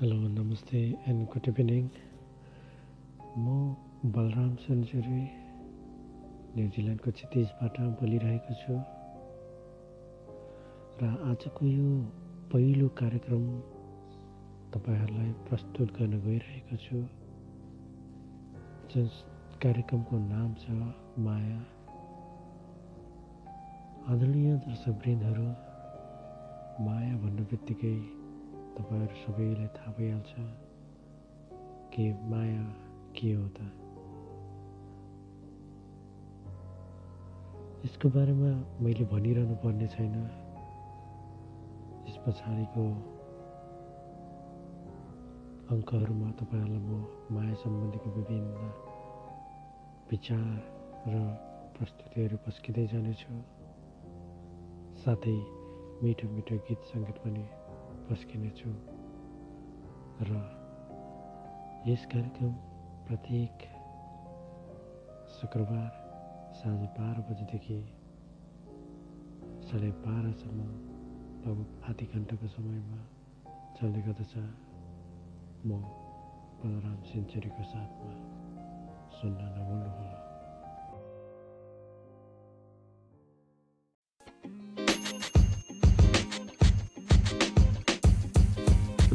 Hello नमस्ते and good evening म Balram century न्युजिल्यान्डको क्षितिजबाट बोलिरहेको छु र आजको यो पहिलो कार्यक्रम तपाईँहरूलाई प्रस्तुत गर्न गइरहेको छु जस कार्यक्रमको नाम छ माया आदरणीय दर्शकवृन्दहरू माया भन्ने बित्तिकै तपाईँहरू सबैलाई थाहा भइहाल्छ कि माया के हो त। यसको बारेमा मैले भनिरहनु पर्ने छैन। यस पछाडिको अङ्कहरूमा तपाईँहरूलाई म माया सम्बन्धीको विभिन्न विचार र प्रस्तुतिहरू पस्किँदै जानेछु। साथै मिठो मिठो गीत सङ्गीत पनि पस्किनेछु र यस कार्यक्रम प्रत्येक शुक्रबार साँझ बाह्र बजीदेखि साढे बाह्रसम्म लगभग आधी घन्टाको समयमा चल्ने गर्दछ। म बलराम सेन्चुरीको साथमा सुन्न नभुल्नुहोला